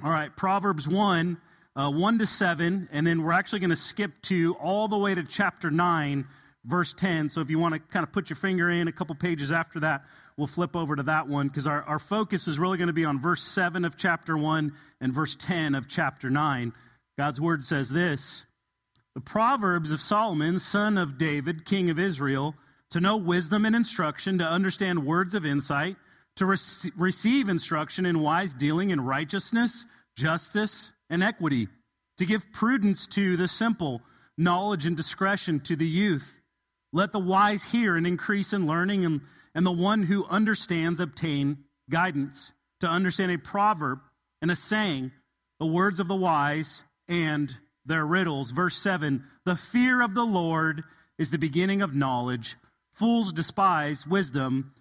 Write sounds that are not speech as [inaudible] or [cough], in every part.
All right, Proverbs 1, uh, 1 to 7, and then we're actually going to skip to all the way to chapter 9, verse 10. So if you want to kind of put your finger in a couple pages after that, we'll flip over to that one because our, our focus is really going to be on verse 7 of chapter 1 and verse 10 of chapter 9. God's word says this The Proverbs of Solomon, son of David, king of Israel, to know wisdom and instruction, to understand words of insight to re- receive instruction in wise dealing in righteousness, justice, and equity, to give prudence to the simple, knowledge and discretion to the youth. Let the wise hear and increase in learning, and, and the one who understands obtain guidance. To understand a proverb and a saying, the words of the wise and their riddles. Verse 7 The fear of the Lord is the beginning of knowledge. Fools despise wisdom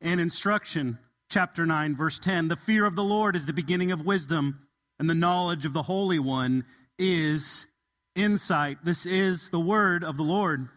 and instruction. Chapter 9, verse 10 The fear of the Lord is the beginning of wisdom, and the knowledge of the Holy One is insight. This is the word of the Lord.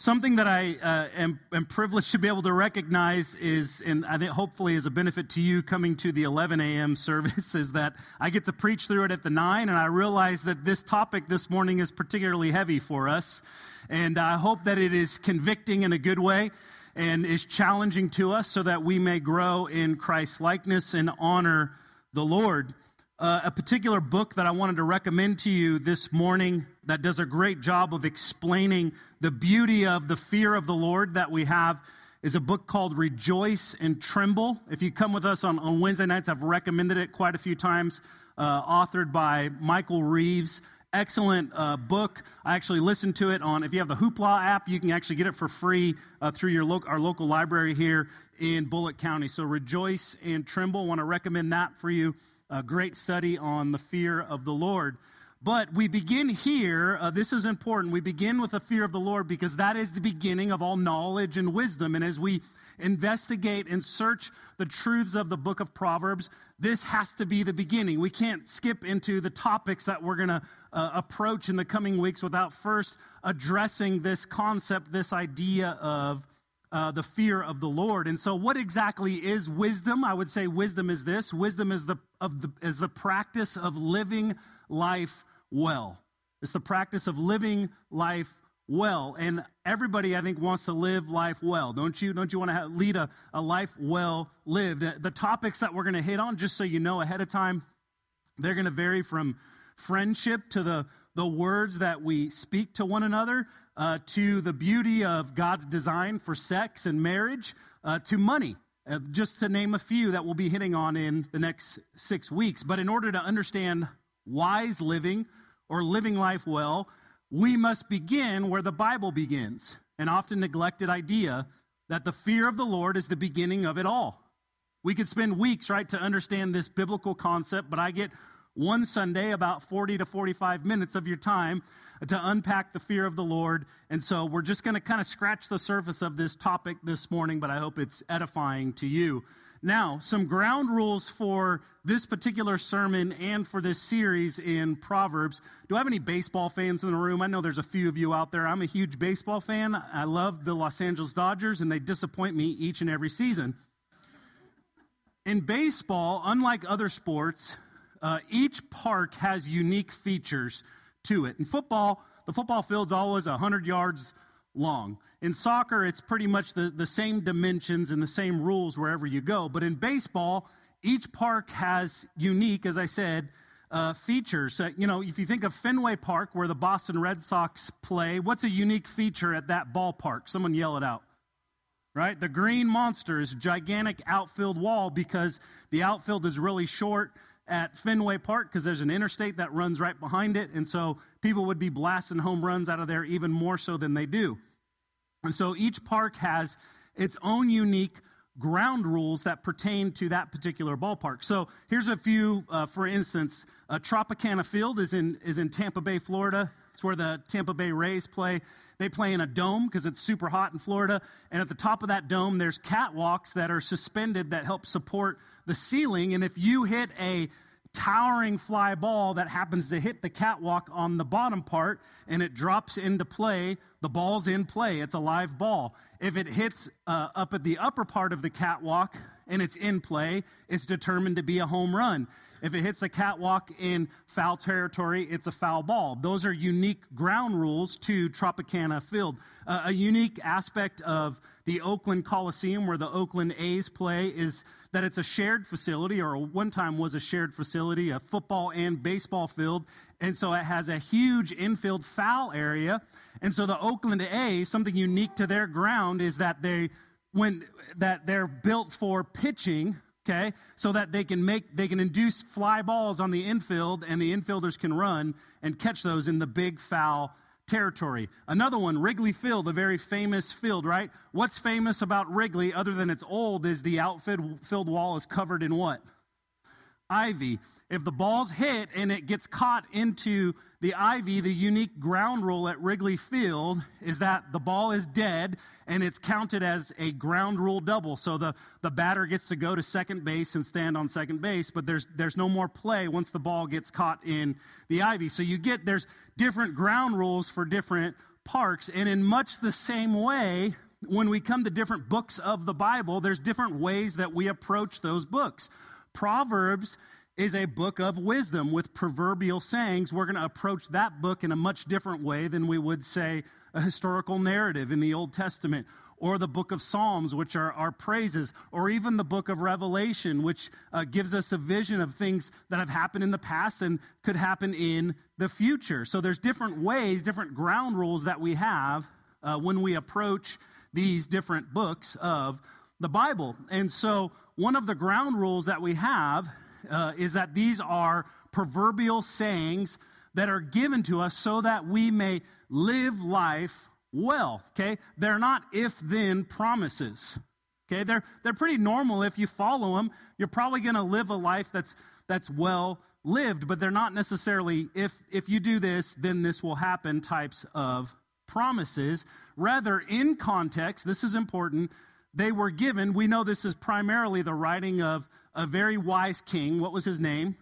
Something that I uh, am, am, privileged to be able to recognize is, and I think hopefully is a benefit to you coming to the 11 a.m. service, [laughs] is that I get to preach through it at the 9, and I realize that this topic this morning is particularly heavy for us. And I hope that it is convicting in a good way and is challenging to us so that we may grow in Christ's likeness and honor the Lord uh, a particular book that I wanted to recommend to you this morning that does a great job of explaining the beauty of the fear of the Lord that we have is a book called Rejoice and Tremble. If you come with us on, on Wednesday nights, I've recommended it quite a few times, uh, authored by Michael Reeves. Excellent uh, book. I actually listened to it on, if you have the Hoopla app, you can actually get it for free uh, through your lo- our local library here in Bullock County. So Rejoice and Tremble. Want to recommend that for you a great study on the fear of the Lord. But we begin here, uh, this is important. We begin with the fear of the Lord because that is the beginning of all knowledge and wisdom. And as we investigate and search the truths of the book of Proverbs, this has to be the beginning. We can't skip into the topics that we're going to uh, approach in the coming weeks without first addressing this concept, this idea of uh, the fear of the Lord. And so, what exactly is wisdom? I would say wisdom is this: wisdom is the of the is the practice of living life well. It's the practice of living life well. And everybody, I think, wants to live life well, don't you? Don't you want to have, lead a, a life well lived? The topics that we're going to hit on, just so you know ahead of time, they're going to vary from friendship to the the words that we speak to one another uh, to the beauty of God's design for sex and marriage, uh, to money, uh, just to name a few that we'll be hitting on in the next six weeks. But in order to understand wise living or living life well, we must begin where the Bible begins, an often neglected idea that the fear of the Lord is the beginning of it all. We could spend weeks, right, to understand this biblical concept, but I get one Sunday, about 40 to 45 minutes of your time to unpack the fear of the Lord. And so we're just going to kind of scratch the surface of this topic this morning, but I hope it's edifying to you. Now, some ground rules for this particular sermon and for this series in Proverbs. Do I have any baseball fans in the room? I know there's a few of you out there. I'm a huge baseball fan. I love the Los Angeles Dodgers, and they disappoint me each and every season. In baseball, unlike other sports, uh, each park has unique features to it. In football, the football field's always 100 yards long. In soccer, it's pretty much the, the same dimensions and the same rules wherever you go. But in baseball, each park has unique, as I said, uh, features. You know, if you think of Fenway Park, where the Boston Red Sox play, what's a unique feature at that ballpark? Someone yell it out. Right? The green monster is gigantic outfield wall because the outfield is really short at Fenway Park because there's an interstate that runs right behind it. And so people would be blasting home runs out of there even more so than they do. And so each park has its own unique ground rules that pertain to that particular ballpark. So here's a few, uh, for instance, uh, Tropicana Field is in, is in Tampa Bay, Florida. It's where the Tampa Bay Rays play. They play in a dome because it's super hot in Florida. And at the top of that dome, there's catwalks that are suspended that help support the ceiling. And if you hit a towering fly ball that happens to hit the catwalk on the bottom part and it drops into play, the ball's in play. It's a live ball. If it hits uh, up at the upper part of the catwalk and it's in play, it's determined to be a home run. If it hits the catwalk in foul territory, it's a foul ball. Those are unique ground rules to Tropicana Field. Uh, a unique aspect of the Oakland Coliseum, where the Oakland A's play, is that it's a shared facility, or one time was a shared facility, a football and baseball field. And so it has a huge infield foul area. And so the Oakland A's, something unique to their ground is that they when that they're built for pitching okay so that they can make they can induce fly balls on the infield and the infielders can run and catch those in the big foul territory. Another one wrigley field a very famous field right? What's famous about wrigley other than it's old is the outfield wall is covered in what? Ivy if the ball's hit and it gets caught into the ivy, the unique ground rule at Wrigley Field is that the ball is dead and it's counted as a ground rule double. So the, the batter gets to go to second base and stand on second base, but there's, there's no more play once the ball gets caught in the ivy. So you get, there's different ground rules for different parks. And in much the same way, when we come to different books of the Bible, there's different ways that we approach those books. Proverbs is a book of wisdom with proverbial sayings. We're going to approach that book in a much different way than we would say a historical narrative in the Old Testament or the book of Psalms, which are our praises, or even the book of Revelation, which uh, gives us a vision of things that have happened in the past and could happen in the future. So there's different ways, different ground rules that we have uh, when we approach these different books of the Bible. And so one of the ground rules that we have uh, is that these are proverbial sayings that are given to us so that we may live life well. Okay? They're not if then promises. Okay? They're, they're pretty normal. If you follow them, you're probably going to live a life that's, that's well lived, but they're not necessarily if, if you do this, then this will happen types of promises. Rather, in context, this is important, they were given, we know this is primarily the writing of a very wise king. What was his name?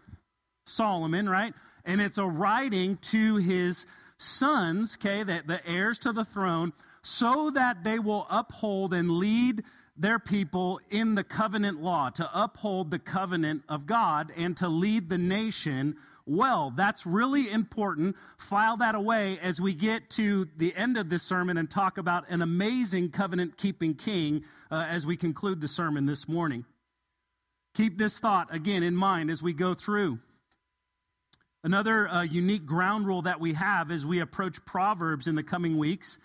Solomon, right? And it's a writing to his sons, okay, that the heirs to the throne, so that they will uphold and lead their people in the covenant law, to uphold the covenant of God and to lead the nation well. That's really important. File that away as we get to the end of this sermon and talk about an amazing covenant keeping king uh, as we conclude the sermon this morning. Keep this thought again in mind as we go through. Another uh, unique ground rule that we have as we approach Proverbs in the coming weeks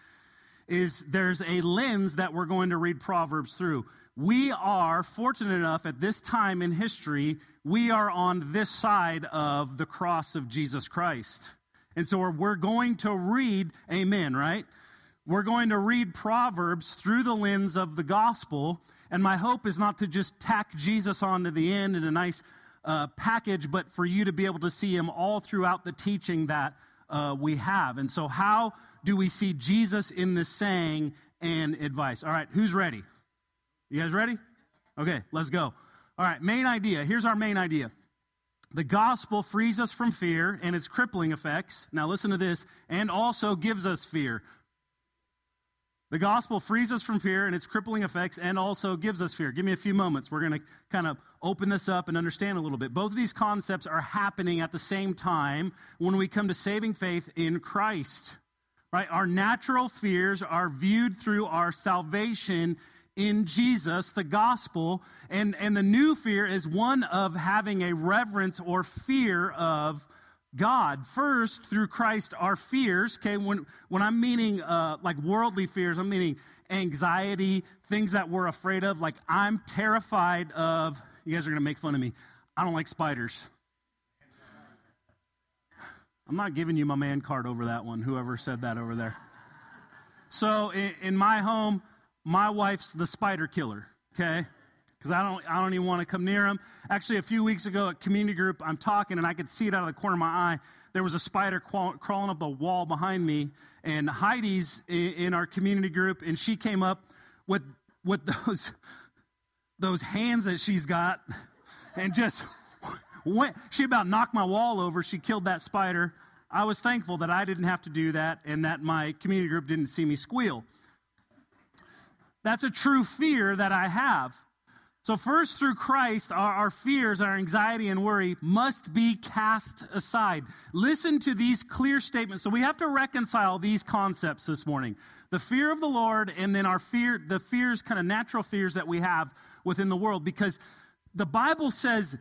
is there's a lens that we're going to read Proverbs through. We are fortunate enough at this time in history, we are on this side of the cross of Jesus Christ. And so we're going to read, amen, right? We're going to read Proverbs through the lens of the gospel and my hope is not to just tack Jesus onto the end in a nice uh, package, but for you to be able to see him all throughout the teaching that uh, we have. And so, how do we see Jesus in this saying and advice? All right, who's ready? You guys ready? Okay, let's go. All right, main idea. Here's our main idea. The gospel frees us from fear and its crippling effects. Now, listen to this, and also gives us fear. The gospel frees us from fear and its crippling effects and also gives us fear. Give me a few moments. We're going to kind of open this up and understand a little bit. Both of these concepts are happening at the same time when we come to saving faith in Christ. Right? Our natural fears are viewed through our salvation in Jesus, the gospel, and, and the new fear is one of having a reverence or fear of God. First, through Christ, our fears, okay, when, when I'm meaning uh, like worldly fears, I'm meaning anxiety, things that we're afraid of. Like, I'm terrified of, you guys are going to make fun of me. I don't like spiders. I'm not giving you my man card over that one, whoever said that over there. So, in, in my home, my wife's the spider killer, okay? Because I don't, I don't even want to come near them. Actually, a few weeks ago at community group, I'm talking and I could see it out of the corner of my eye. There was a spider crawling up the wall behind me, and Heidi's in our community group, and she came up with with [laughs] those those hands that she's got, and just [laughs] went. She about knocked my wall over. She killed that spider. I was thankful that I didn't have to do that, and that my community group didn't see me squeal. That's a true fear that I have. So, first, through Christ, our, our, fears, our anxiety, and worry must be cast aside. Listen to these clear statements. So, we have to reconcile these concepts this morning the fear of the Lord, and then our fear, the fears, kind of natural fears that we have within the world. Because the Bible says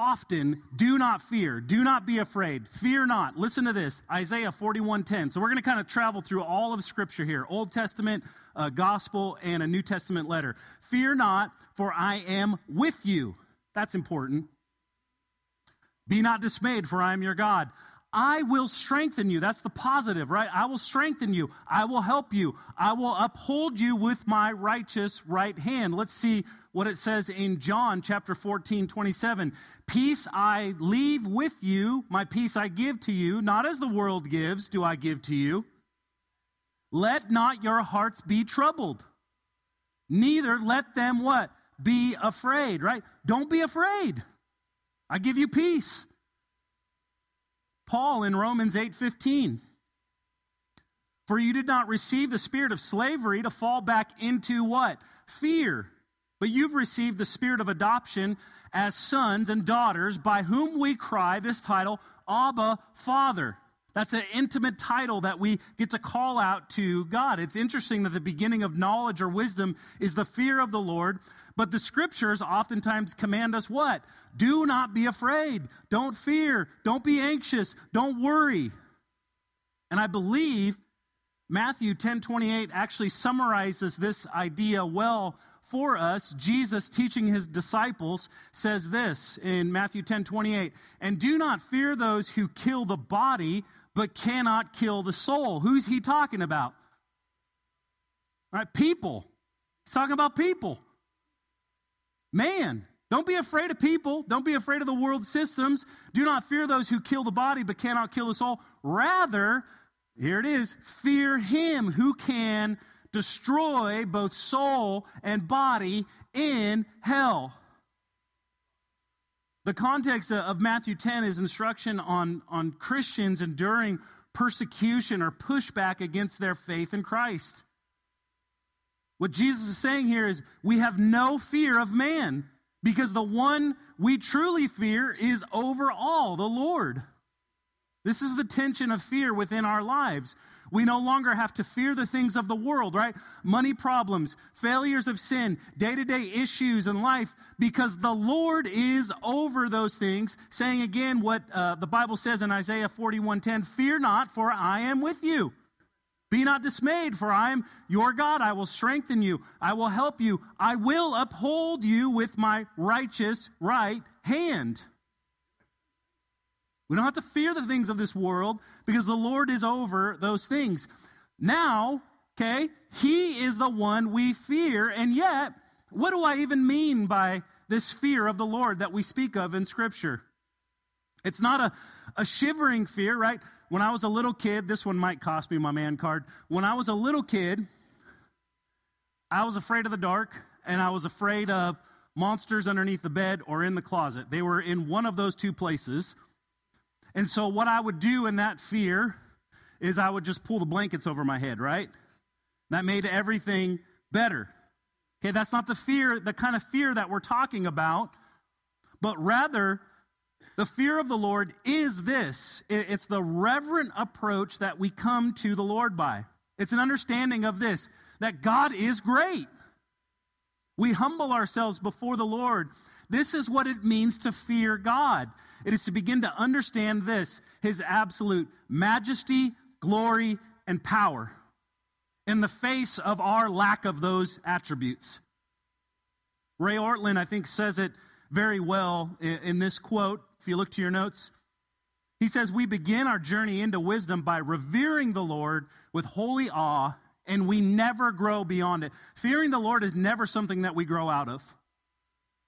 often, do not fear, do not be afraid, fear not. Listen to this Isaiah 41:10. So, we're going to kind of travel through all of Scripture here Old Testament, a gospel and a New Testament letter. Fear not, for I am with you. That's important. Be not dismayed, for I am your God. I will strengthen you. That's the positive, right? I will strengthen you. I will help you. I will uphold you with my righteous right hand. Let's see what it says in John chapter 14, 27. Peace I leave with you, my peace I give to you, not as the world gives, do I give to you. Let not your hearts be troubled. Neither let them what? Be afraid, right? Don't be afraid. I give you peace. Paul in Romans 8:15 For you did not receive the spirit of slavery to fall back into what? Fear. But you've received the spirit of adoption as sons and daughters by whom we cry this title Abba Father. That's an intimate title that we get to call out to God. It's interesting that the beginning of knowledge or wisdom is the fear of the Lord, but the scriptures oftentimes command us what? Do not be afraid. Don't fear. Don't be anxious. Don't worry. And I believe Matthew 10:28 actually summarizes this idea well for us. Jesus teaching his disciples says this in Matthew 10:28, "And do not fear those who kill the body, but cannot kill the soul. Who's he talking about? Right, people. He's talking about people. Man, don't be afraid of people. Don't be afraid of the world systems. Do not fear those who kill the body but cannot kill the soul. Rather, here it is fear him who can destroy both soul and body in hell. The context of Matthew 10 is instruction on, on Christians enduring persecution or pushback against their faith in Christ. What Jesus is saying here is we have no fear of man because the one we truly fear is over all, the Lord. This is the tension of fear within our lives. We no longer have to fear the things of the world, right? Money problems, failures of sin, day to day issues in life, because the Lord is over those things, saying again what uh, the Bible says in Isaiah 41:10 Fear not, for I am with you. Be not dismayed, for I am your God. I will strengthen you. I will help you. I will uphold you with my righteous right hand. We don't have to fear the things of this world because the Lord is over those things. Now, okay, He is the one we fear. And yet, what do I even mean by this fear of the Lord that we speak of in Scripture? It's not a, a shivering fear, right? When I was a little kid, this one might cost me my man card. When I was a little kid, I was afraid of the dark and I was afraid of monsters underneath the bed or in the closet. They were in one of those two places. And so, what I would do in that fear is I would just pull the blankets over my head, right? That made everything better. Okay, that's not the fear, the kind of fear that we're talking about, but rather, the fear of the Lord is this it's the reverent approach that we come to the Lord by. It's an understanding of this that God is great. We humble ourselves before the Lord this is what it means to fear God. It is to begin to understand this his absolute majesty, glory, and power in the face of our lack of those attributes. Ray Ortlund, I think, says it very well in this quote. If you look to your notes, he says, We begin our journey into wisdom by revering the Lord with holy awe, and we never grow beyond it. Fearing the Lord is never something that we grow out of.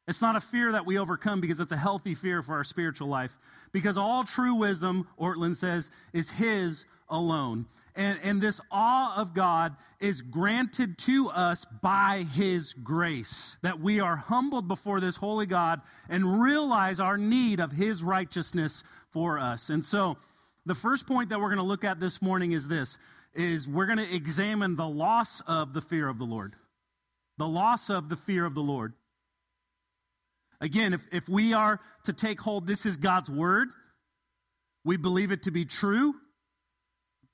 It's not a fear that we overcome because it's a healthy fear for our spiritual life. Because all true wisdom, Ortlund says, is His alone. And, and this awe of God is granted to us by His grace. That we are humbled before this holy God and realize our need of His righteousness for us. And so, the first point that we're going to look at this morning is this is we're going to examine the loss of the fear of the Lord. The loss of the fear of the Lord. Again, if, if we are to take hold, this is God's word. We believe it to be true.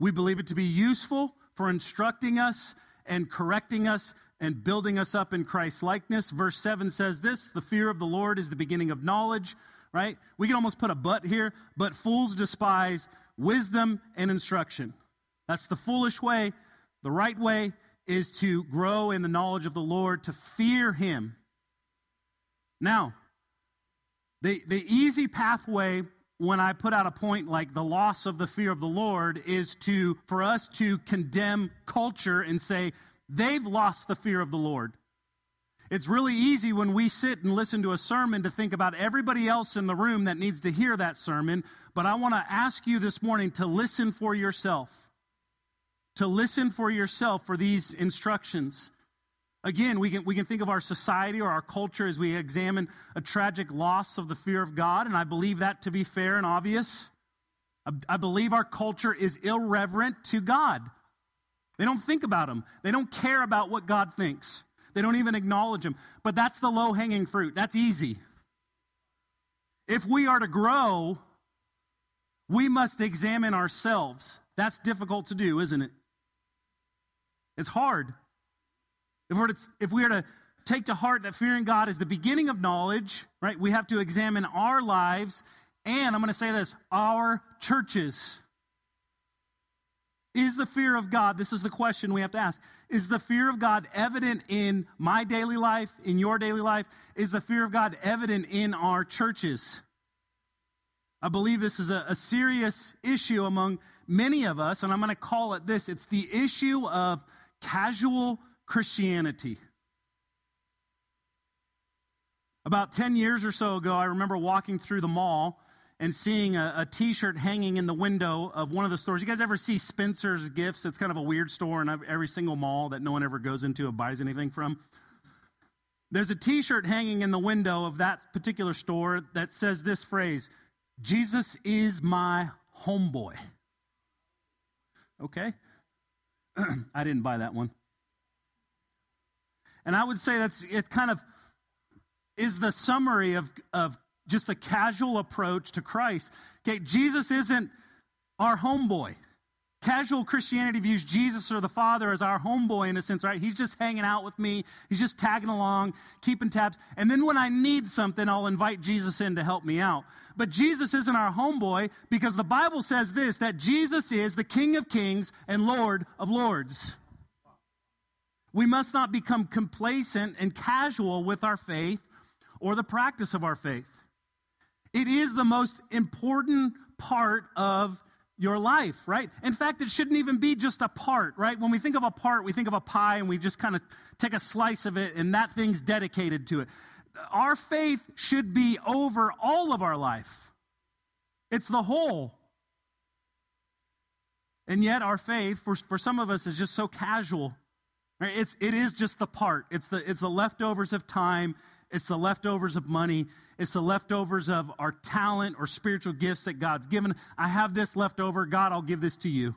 We believe it to be useful for instructing us and correcting us and building us up in Christ's likeness. Verse 7 says this the fear of the Lord is the beginning of knowledge, right? We can almost put a but here, but fools despise wisdom and instruction. That's the foolish way. The right way is to grow in the knowledge of the Lord, to fear Him. Now, the, the easy pathway when I put out a point like the loss of the fear of the Lord is to for us to condemn culture and say they've lost the fear of the Lord. It's really easy when we sit and listen to a sermon to think about everybody else in the room that needs to hear that sermon, but I want to ask you this morning to listen for yourself. To listen for yourself for these instructions. Again, we can, we can think of our society or our culture as we examine a tragic loss of the fear of God, and I believe that to be fair and obvious. I, I believe our culture is irreverent to God. They don't think about Him, they don't care about what God thinks, they don't even acknowledge Him. But that's the low hanging fruit. That's easy. If we are to grow, we must examine ourselves. That's difficult to do, isn't it? It's hard. If we're, to, if we are to take to heart that fearing God is the beginning of knowledge, right, we have to examine our lives and, I'm going to say this, our churches. Is the fear of God, this is the question we have to ask, is the fear of God evident in my daily life, in your daily life? Is the fear of God evident in our churches? I believe this is a, a serious issue among many of us, and I'm going to call it this it's the issue of casual Christianity. About 10 years or so ago, I remember walking through the mall and seeing a a t-shirt hanging in the window of one of the stores. You guys ever see Spencer's Gifts? It's kind of a weird store in every single mall that no one ever goes into or buys anything from. There's a t-shirt hanging in the window of that particular store that says this phrase, Jesus is my homeboy. Okay? [clears throat] I didn't buy that one. And I would say that's it kind of is the summary of, of just a casual approach to Christ. Okay, Jesus isn't our homeboy. Casual Christianity views Jesus or the Father as our homeboy in a sense, right? He's just hanging out with me. He's just tagging along, keeping tabs. And then when I need something, I'll invite Jesus in to help me out. But Jesus isn't our homeboy because the Bible says this that Jesus is the King of Kings and Lord of Lords. We must not become complacent and casual with our faith or the practice of our faith. It is the most important part of your life, right? In fact, it shouldn't even be just a part, right? When we think of a part, we think of a pie and we just kind of take a slice of it and that thing's dedicated to it. Our faith should be over all of our life, it's the whole. And yet, our faith, for, for some of us, is just so casual It's, it is just the part. It's the, it's the leftovers of time. It's the leftovers of money. It's the leftovers of our talent or spiritual gifts that God's given. I have this left over. God, I'll give this to you.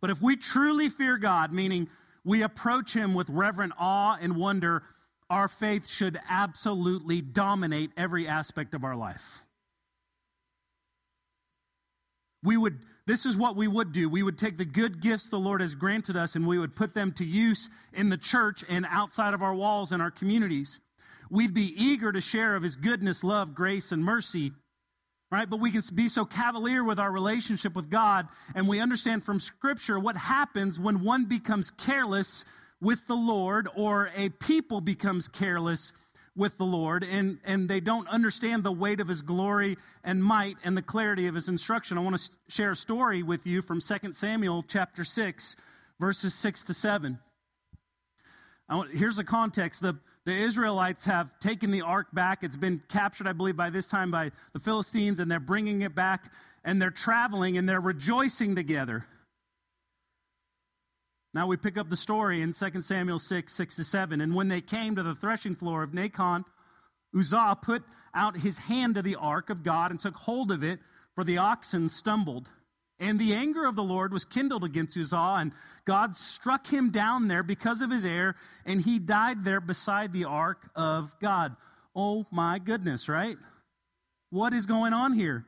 But if we truly fear God, meaning we approach Him with reverent awe and wonder, our faith should absolutely dominate every aspect of our life. We would this is what we would do. We would take the good gifts the Lord has granted us and we would put them to use in the church and outside of our walls and our communities. We'd be eager to share of his goodness, love, grace, and mercy. Right? But we can be so cavalier with our relationship with God, and we understand from Scripture what happens when one becomes careless with the Lord or a people becomes careless with the Lord and, and they don't understand the weight of his glory and might and the clarity of his instruction. I want to share a story with you from 2 Samuel chapter 6, verses 6 to 7. Want, here's the context. The, the Israelites have taken the ark back. It's been captured, I believe, by this time by the Philistines, and they're bringing it back, and they're traveling, and they're rejoicing together. Now we pick up the story in 2 Samuel 6, 6 to 7. And when they came to the threshing floor of Nacon, Uzzah put out his hand to the ark of God and took hold of it, for the oxen stumbled. And the anger of the Lord was kindled against Uzzah, and God struck him down there because of his error, and he died there beside the ark of God. oh my goodness, right? What is going on here?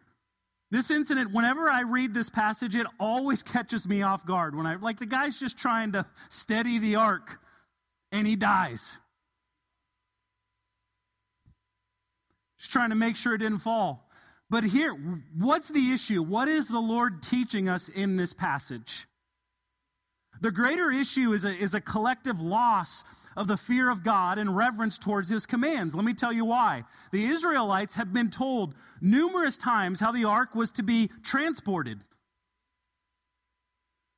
This incident, whenever I read this passage, it always [laughs] catches me off guard. When I like the guy's just trying to steady the ark and he dies. Just trying to make sure it didn't fall. But here, what's the issue? What is the Lord teaching us in this passage? The greater issue is a, is a collective loss of the fear of God and reverence towards his commands. Let me tell you why. The Israelites have been told numerous times how the ark was to be transported.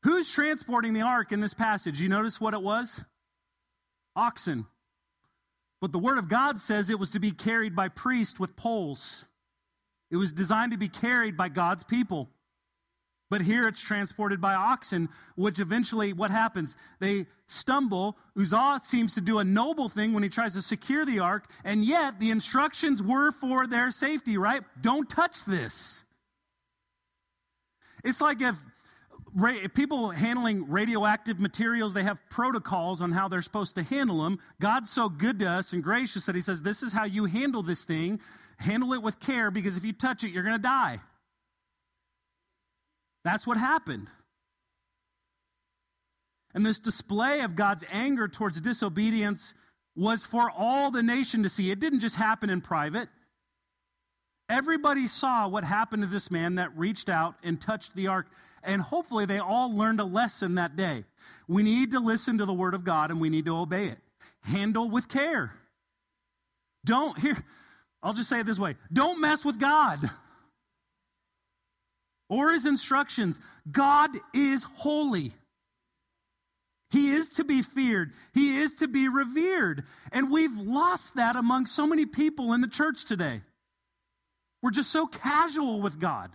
Who's transporting the ark in this passage? You notice what it was? Oxen. But the Word of God says it was to be carried by priests with poles. It was designed to be carried by God's people. But here it's transported by oxen, which eventually, what happens? They stumble. Uzzah seems to do a noble thing when he tries to secure the ark, and yet the instructions were for their safety, right? Don't touch this. It's like if, people handling radioactive materials, they have protocols on how they're supposed to handle them. God's so good to us and gracious that He says, This is how you handle this thing. Handle it with care because if you touch it, you're going to die. That's what happened. And this display of God's anger towards disobedience was for all the nation to see. It didn't just happen in private. Everybody saw what happened to this man that reached out and touched the ark. And hopefully, they all learned a lesson that day. We need to listen to the word of God and we need to obey it. Handle with care. Don't, here, I'll just say it this way don't mess with God or his instructions. God is holy. He is to be feared. He is to be revered. And we've lost that among so many people in the church today. We're just so casual with God.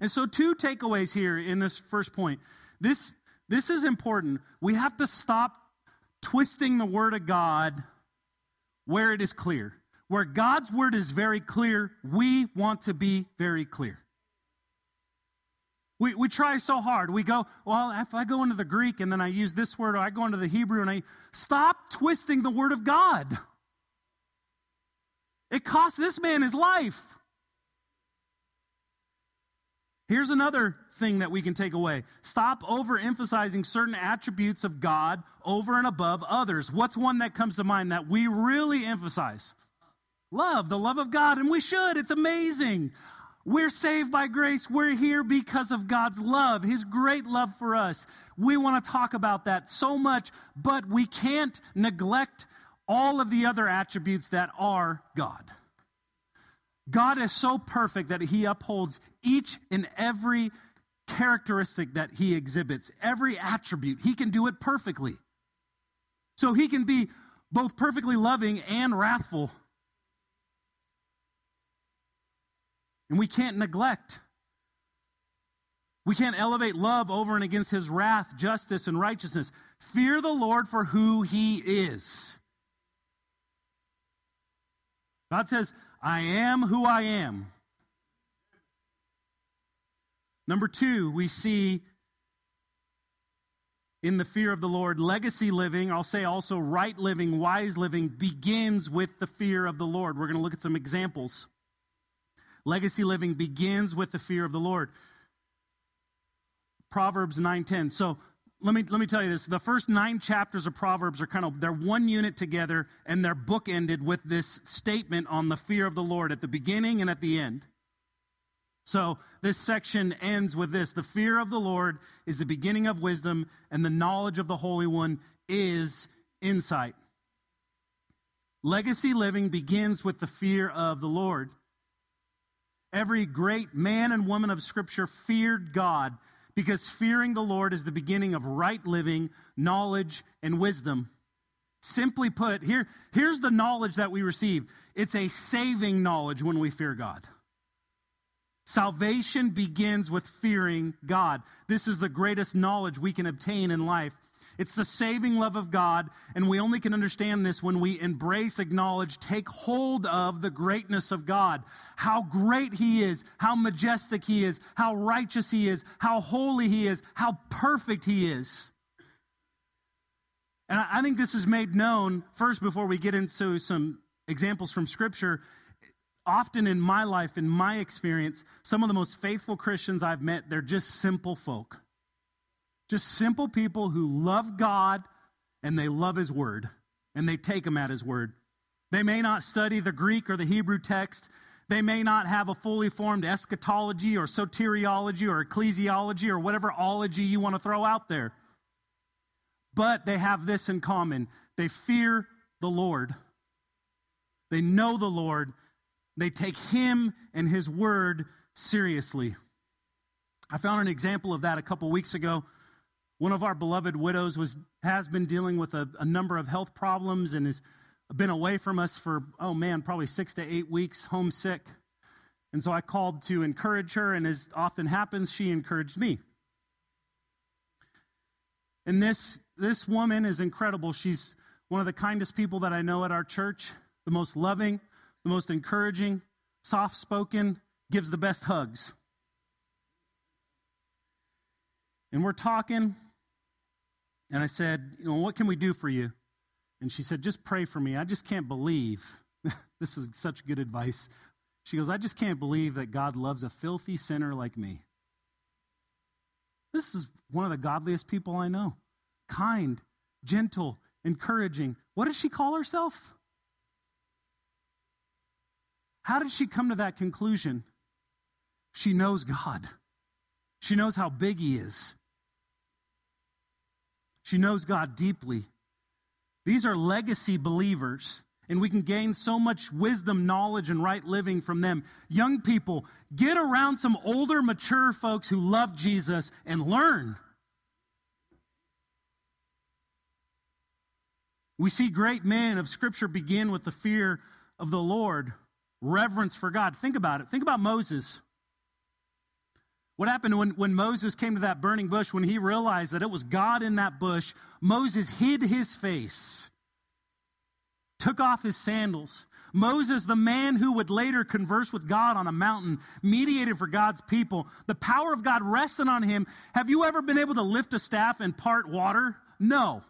And so, two takeaways here in this first point. This, this is important. We have to stop twisting the Word of God where it is clear. Where God's word is very clear, we want to be very clear. We, we try so hard. We go, well, if I go into the Greek and then I use this word, or I go into the Hebrew and I stop twisting the word of God. It cost this man his life. Here's another thing that we can take away stop overemphasizing certain attributes of God over and above others. What's one that comes to mind that we really emphasize? Love, the love of God, and we should. It's amazing. We're saved by grace. We're here because of God's love, His great love for us. We want to talk about that so much, but we can't neglect all of the other attributes that are God. God is so perfect that He upholds each and every characteristic that He exhibits, every attribute. He can do it perfectly. So He can be both perfectly loving and wrathful And we can't neglect. We can't elevate love over and against his wrath, justice, and righteousness. Fear the Lord for who he is. God says, I am who I am. Number two, we see in the fear of the Lord, legacy living, I'll say also right living, wise living, begins with the fear of the Lord. We're going to look at some examples. Legacy living begins with the fear of the Lord. Proverbs 9:10. So let me let me tell you this. The first nine chapters of Proverbs are kind of they're one unit together, and they're bookended with this statement on the fear of the Lord at the beginning and at the end. So this section ends with this: the fear of the Lord is the beginning of wisdom, and the knowledge of the Holy One is insight. Legacy living begins with the fear of the Lord. Every great man and woman of Scripture feared God because fearing the Lord is the beginning of right living, knowledge, and wisdom. Simply put, here, here's the knowledge that we receive it's a saving knowledge when we fear God. Salvation begins with fearing God. This is the greatest knowledge we can obtain in life. It's the saving love of God, and we only can understand this when we embrace, acknowledge, take hold of the greatness of God. How great He is, how majestic He is, how righteous He is, how holy He is, how perfect He is. And I think this is made known first before we get into some examples from Scripture. Often in my life, in my experience, some of the most faithful Christians I've met, they're just simple folk. Just simple people who love God and they love His Word and they take Him at His Word. They may not study the Greek or the Hebrew text. They may not have a fully formed eschatology or soteriology or ecclesiology or whatever ology you want to throw out there. But they have this in common they fear the Lord, they know the Lord, they take Him and His Word seriously. I found an example of that a couple weeks ago. One of our beloved widows was, has been dealing with a, a number of health problems and has been away from us for, oh man, probably six to eight weeks, homesick. And so I called to encourage her, and as often happens, she encouraged me. And this, this woman is incredible. She's one of the kindest people that I know at our church, the most loving, the most encouraging, soft spoken, gives the best hugs. And we're talking, and I said, you know, what can we do for you? And she said, just pray for me. I just can't believe. [laughs] this is such good advice. She goes, I just can't believe that God loves a filthy sinner like me. This is one of the godliest people I know. Kind, gentle, encouraging. What does she call herself? How did she come to that conclusion? She knows God. She knows how big He is. She knows God deeply. These are legacy believers, and we can gain so much wisdom, knowledge, and right living from them. Young people, get around some older, mature folks who love Jesus and learn. We see great men of Scripture begin with the fear of the Lord, reverence for God. Think about it. Think about Moses. What happened when, when Moses came to that burning bush, when he realized that it was God in that bush, Moses hid his face, took off his sandals. Moses, the man who would later converse with God on a mountain, mediated for God's people. The power of God rested on him. Have you ever been able to lift a staff and part water? No.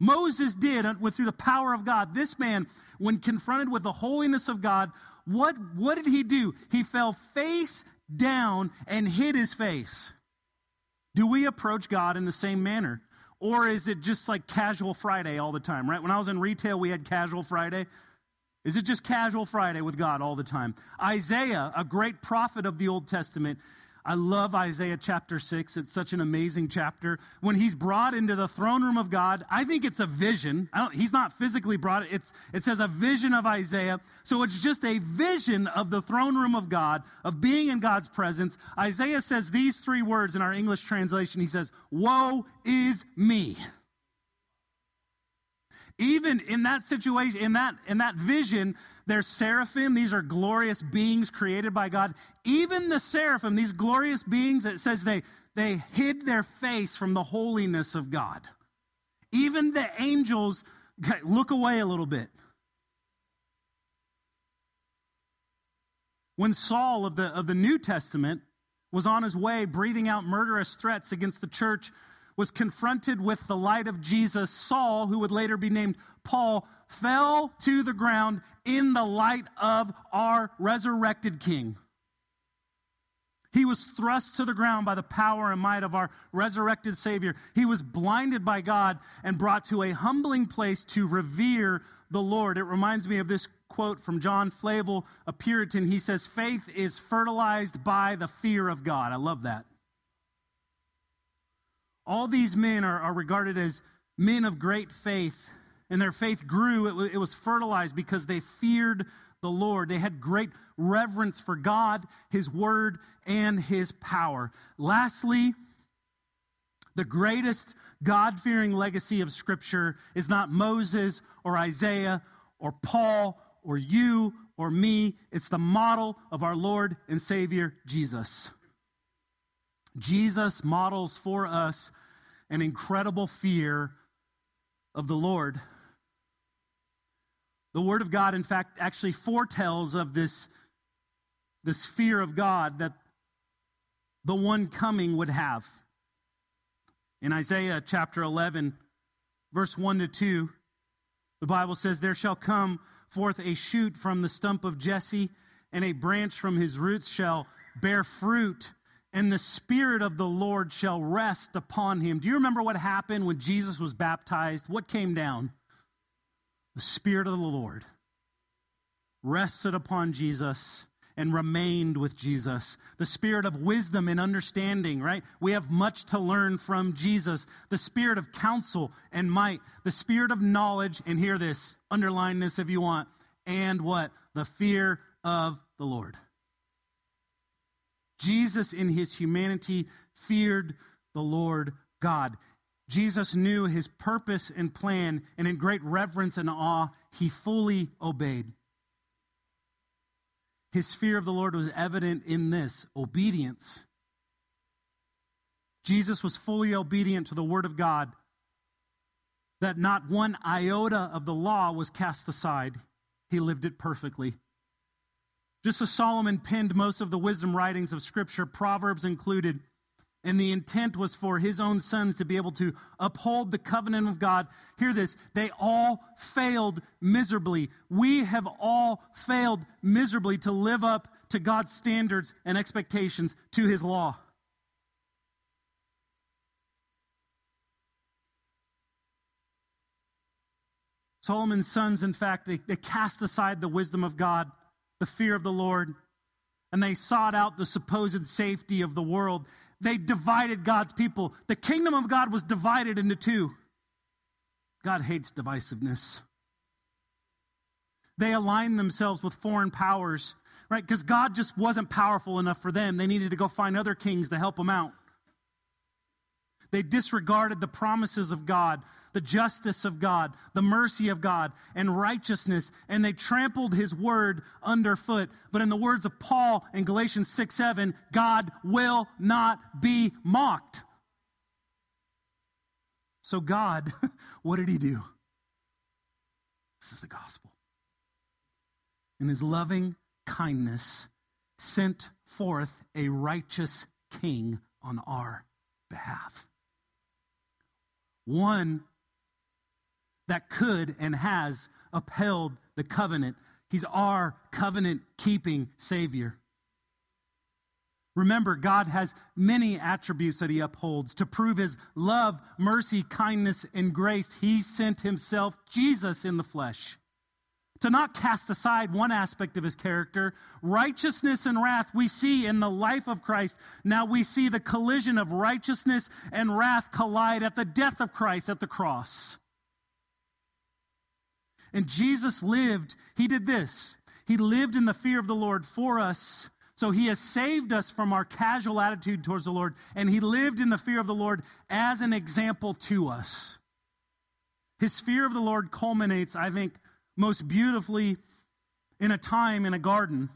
Moses did through the power of God. This man, when confronted with the holiness of God, what, what did he do? He fell face down and hid his face. Do we approach God in the same manner? Or is it just like casual Friday all the time, right? When I was in retail, we had casual Friday. Is it just casual Friday with God all the time? Isaiah, a great prophet of the Old Testament, I love Isaiah chapter 6. It's such an amazing chapter. When he's brought into the throne room of God, I think it's a vision. he's not physically brought. It's, it says a vision of Isaiah. So it's just a vision of the throne room of God, of being in God's presence. Isaiah says these three words in our English translation. He says, Woe is me. Even in that situation, in that, in that vision, there's seraphim. These are glorious beings created by God. Even the seraphim, these glorious beings, it says they, they hid their face from the holiness of God. Even the angels [laughs] look away a little bit. When Saul of the, of the New Testament was on his way breathing out murderous threats against the church, was confronted with the light of Jesus, Saul, who would later be named Paul, fell to the ground in the light of our resurrected King. He was thrust to the ground by the power and might of our resurrected Savior. He was blinded by God and brought to a humbling place to revere the Lord. It reminds me of this quote from John Flavel, a Puritan. He says, Faith is fertilized by the fear of God. I love that. All these men are, are regarded as men of great faith, and their faith grew. It, it was fertilized because they feared the Lord. They had great reverence for God, His Word, and His power. Lastly, the greatest God fearing legacy of Scripture is not Moses or Isaiah or Paul or you or me. It's the model of our Lord and Savior, Jesus. Jesus models for us an incredible fear of the Lord. The Word of God, in fact, actually foretells of this, this fear of God that the one coming would have. In Isaiah chapter 11, verse 1 to 2, the Bible says, There shall come forth a shoot from the stump of Jesse, and a branch from his roots shall bear fruit, and the Spirit of the Lord shall rest upon him. Do you remember what happened when Jesus was baptized? What came down? The Spirit of the Lord rested upon Jesus and remained with Jesus. The spirit of wisdom and understanding, right? We have much to learn from Jesus. The spirit of counsel and might. The spirit of knowledge, and hear this, underline this if you want, and what? The fear of the Lord. Jesus, in his humanity, feared the Lord God. Jesus knew his purpose and plan, and in great reverence and awe, he fully obeyed. His fear of the Lord was evident in this obedience. Jesus was fully obedient to the Word of God, that not one iota of the law was cast aside. He lived it perfectly. Just as Solomon penned most of the wisdom writings of Scripture, Proverbs included, and the intent was for his own sons to be able to uphold the covenant of God. Hear this. They all failed miserably. We have all failed miserably to live up to God's standards and expectations to his law. Solomon's sons, in fact, they, they cast aside the wisdom of God, the fear of the Lord, and they sought out the supposed safety of the world they divided God's people. The kingdom of God was divided into two. God hates divisiveness. They aligned themselves with foreign powers, right? Because God just wasn't powerful enough for them. They needed to go find other kings to help them out. They disregarded the promises of God, the justice of God, the mercy of God, and righteousness, and they trampled his word underfoot. But in the words of Paul in Galatians 6 7, God will not be mocked. So, God, [laughs] what did he do? This is the gospel. In his loving kindness, sent forth a righteous king on our behalf one that could and has upheld the covenant. He's our covenant keeping Savior. Remember, God has many attributes that He upholds. To prove His love, mercy, kindness, and grace, He sent Himself, Jesus, in the flesh to not cast aside one aspect of his character. Righteousness and wrath we see in the life of Christ. Now we see the collision of righteousness and wrath collide at the death of Christ at the cross. And Jesus lived, he did this. He lived in the fear of the Lord for us. So he has saved us from our casual attitude towards the Lord, and he lived in the fear of the Lord as an example to us. His fear of the Lord culminates, I think, most beautifully in a time in a garden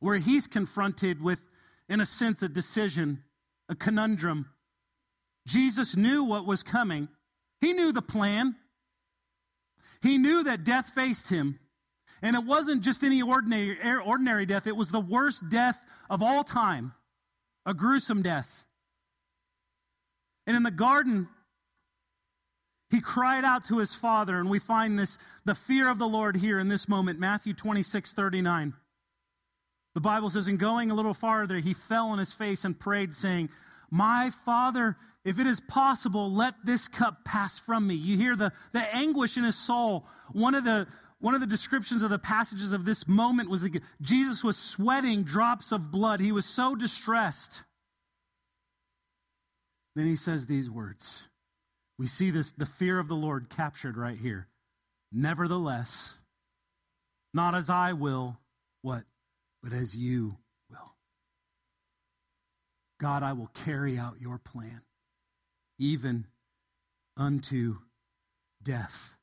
where he's confronted with, in a sense, a decision, a conundrum. Jesus knew what was coming, he knew the plan. He knew that death faced him. And it wasn't just any ordinary, er, ordinary death, it was the worst death of all time a gruesome death. And in the garden, he cried out to his father, and we find this the fear of the Lord here in this moment, Matthew 26, 39. The Bible says, in going a little farther, he fell on his face and prayed, saying, My father, if it is possible, let this cup pass from me. You hear the, the anguish in his soul. One of the one of the descriptions of the passages of this moment was that Jesus was sweating drops of blood. He was so distressed. Then he says these words we see this, the fear of the Lord captured right here. Nevertheless, not as I will, what? But as you. God, I will carry out your plan, even unto death.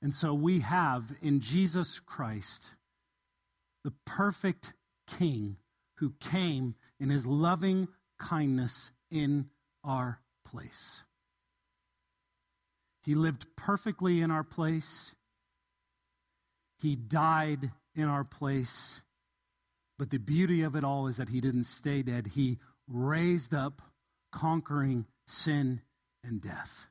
And so we have in Jesus Christ the perfect King who came in his loving kindness in our place. He lived perfectly in our place. He died in our place. But the beauty of it all is that he didn't stay dead. He raised up, conquering sin and death.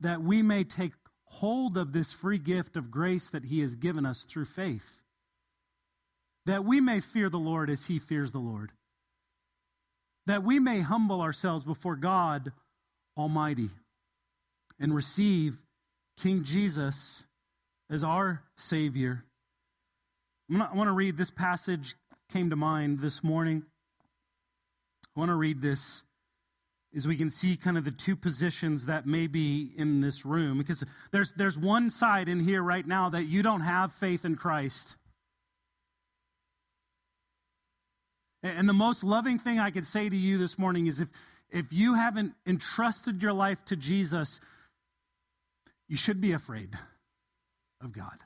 That we may take hold of this free gift of grace that He has given us through faith. That we may fear the Lord as He fears the Lord. That we may humble ourselves before God Almighty and receive King Jesus as our Savior. I want to read this passage, came to mind this morning. I want to read this as we can see kind of the two positions that may be in this room because there's there's one side in here right now that you don't have faith in Christ. And the most loving thing I could say to you this morning is if if you haven't entrusted your life to Jesus, you should be afraid of God.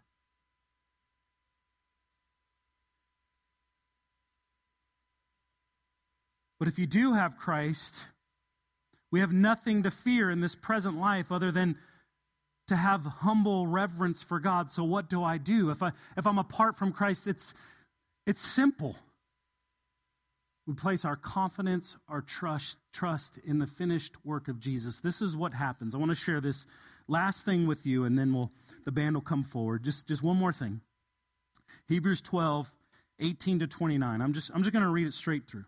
But if you do have Christ, we have nothing to fear in this present life other than to have humble reverence for God. So what do I do? If I if I'm apart from Christ, it's it's simple. We place our confidence, our trust, trust in the finished work of Jesus. This is what happens. I want to share this last thing with you, and then we'll the band will come forward. Just just one more thing. Hebrews 12, 18 to 29. I'm just I'm just going to read it straight through.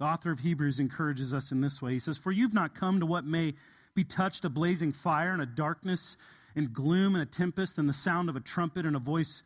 The author of Hebrews encourages us in this way. He says, For you've not come to what may be touched a blazing fire and a darkness and gloom and a tempest and the sound of a trumpet and a voice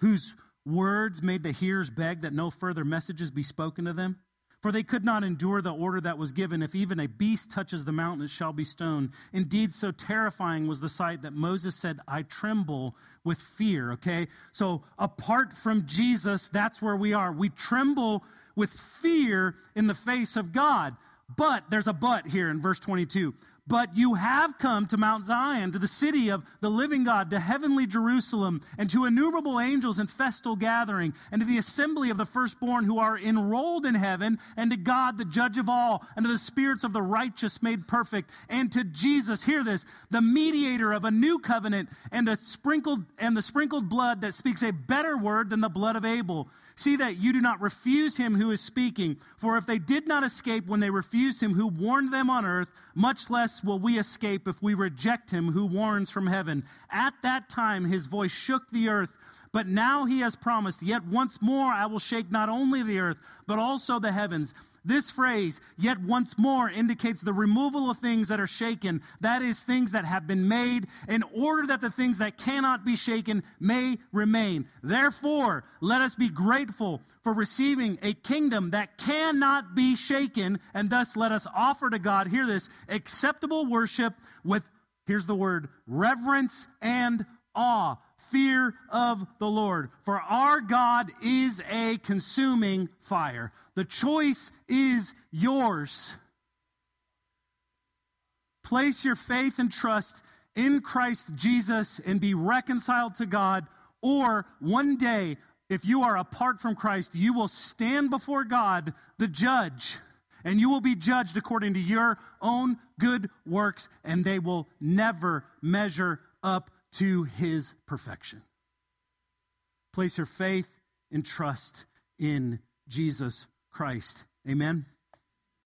whose words made the hearers beg that no further messages be spoken to them. For they could not endure the order that was given. If even a beast touches the mountain, it shall be stoned. Indeed, so terrifying was the sight that Moses said, I tremble with fear. Okay? So apart from Jesus, that's where we are. We tremble with fear in the face of God. But there's a but here in verse 22. But you have come to Mount Zion, to the city of the living God, to heavenly Jerusalem, and to innumerable angels in festal gathering, and to the assembly of the firstborn who are enrolled in heaven, and to God, the judge of all, and to the spirits of the righteous made perfect, and to Jesus, hear this, the mediator of a new covenant, and the sprinkled and the sprinkled blood that speaks a better word than the blood of Abel. See that you do not refuse him who is speaking. For if they did not escape when they refused him who warned them on earth, much will we escape if we reject him who warns from heaven. At that time his voice shook the earth. But now he has promised, Yet once more I will shake not only the earth, but also the heavens. This phrase, yet once more, indicates the removal of things that are shaken. That is, things that have been made in order that the things that cannot be shaken may remain. Therefore, let us be grateful for receiving a kingdom that cannot be shaken, and thus let us offer to God, hear this, acceptable worship with, here's the word, reverence and awe fear of the Lord. For our God is a consuming fire. The choice is yours. Place your faith and trust in Christ Jesus and be reconciled to God, or one day, if you are apart from Christ, you will stand before God, the judge, and you will be judged according to your own good works, and they will never measure up to his perfection. Place your faith and trust in Jesus Christ. Amen.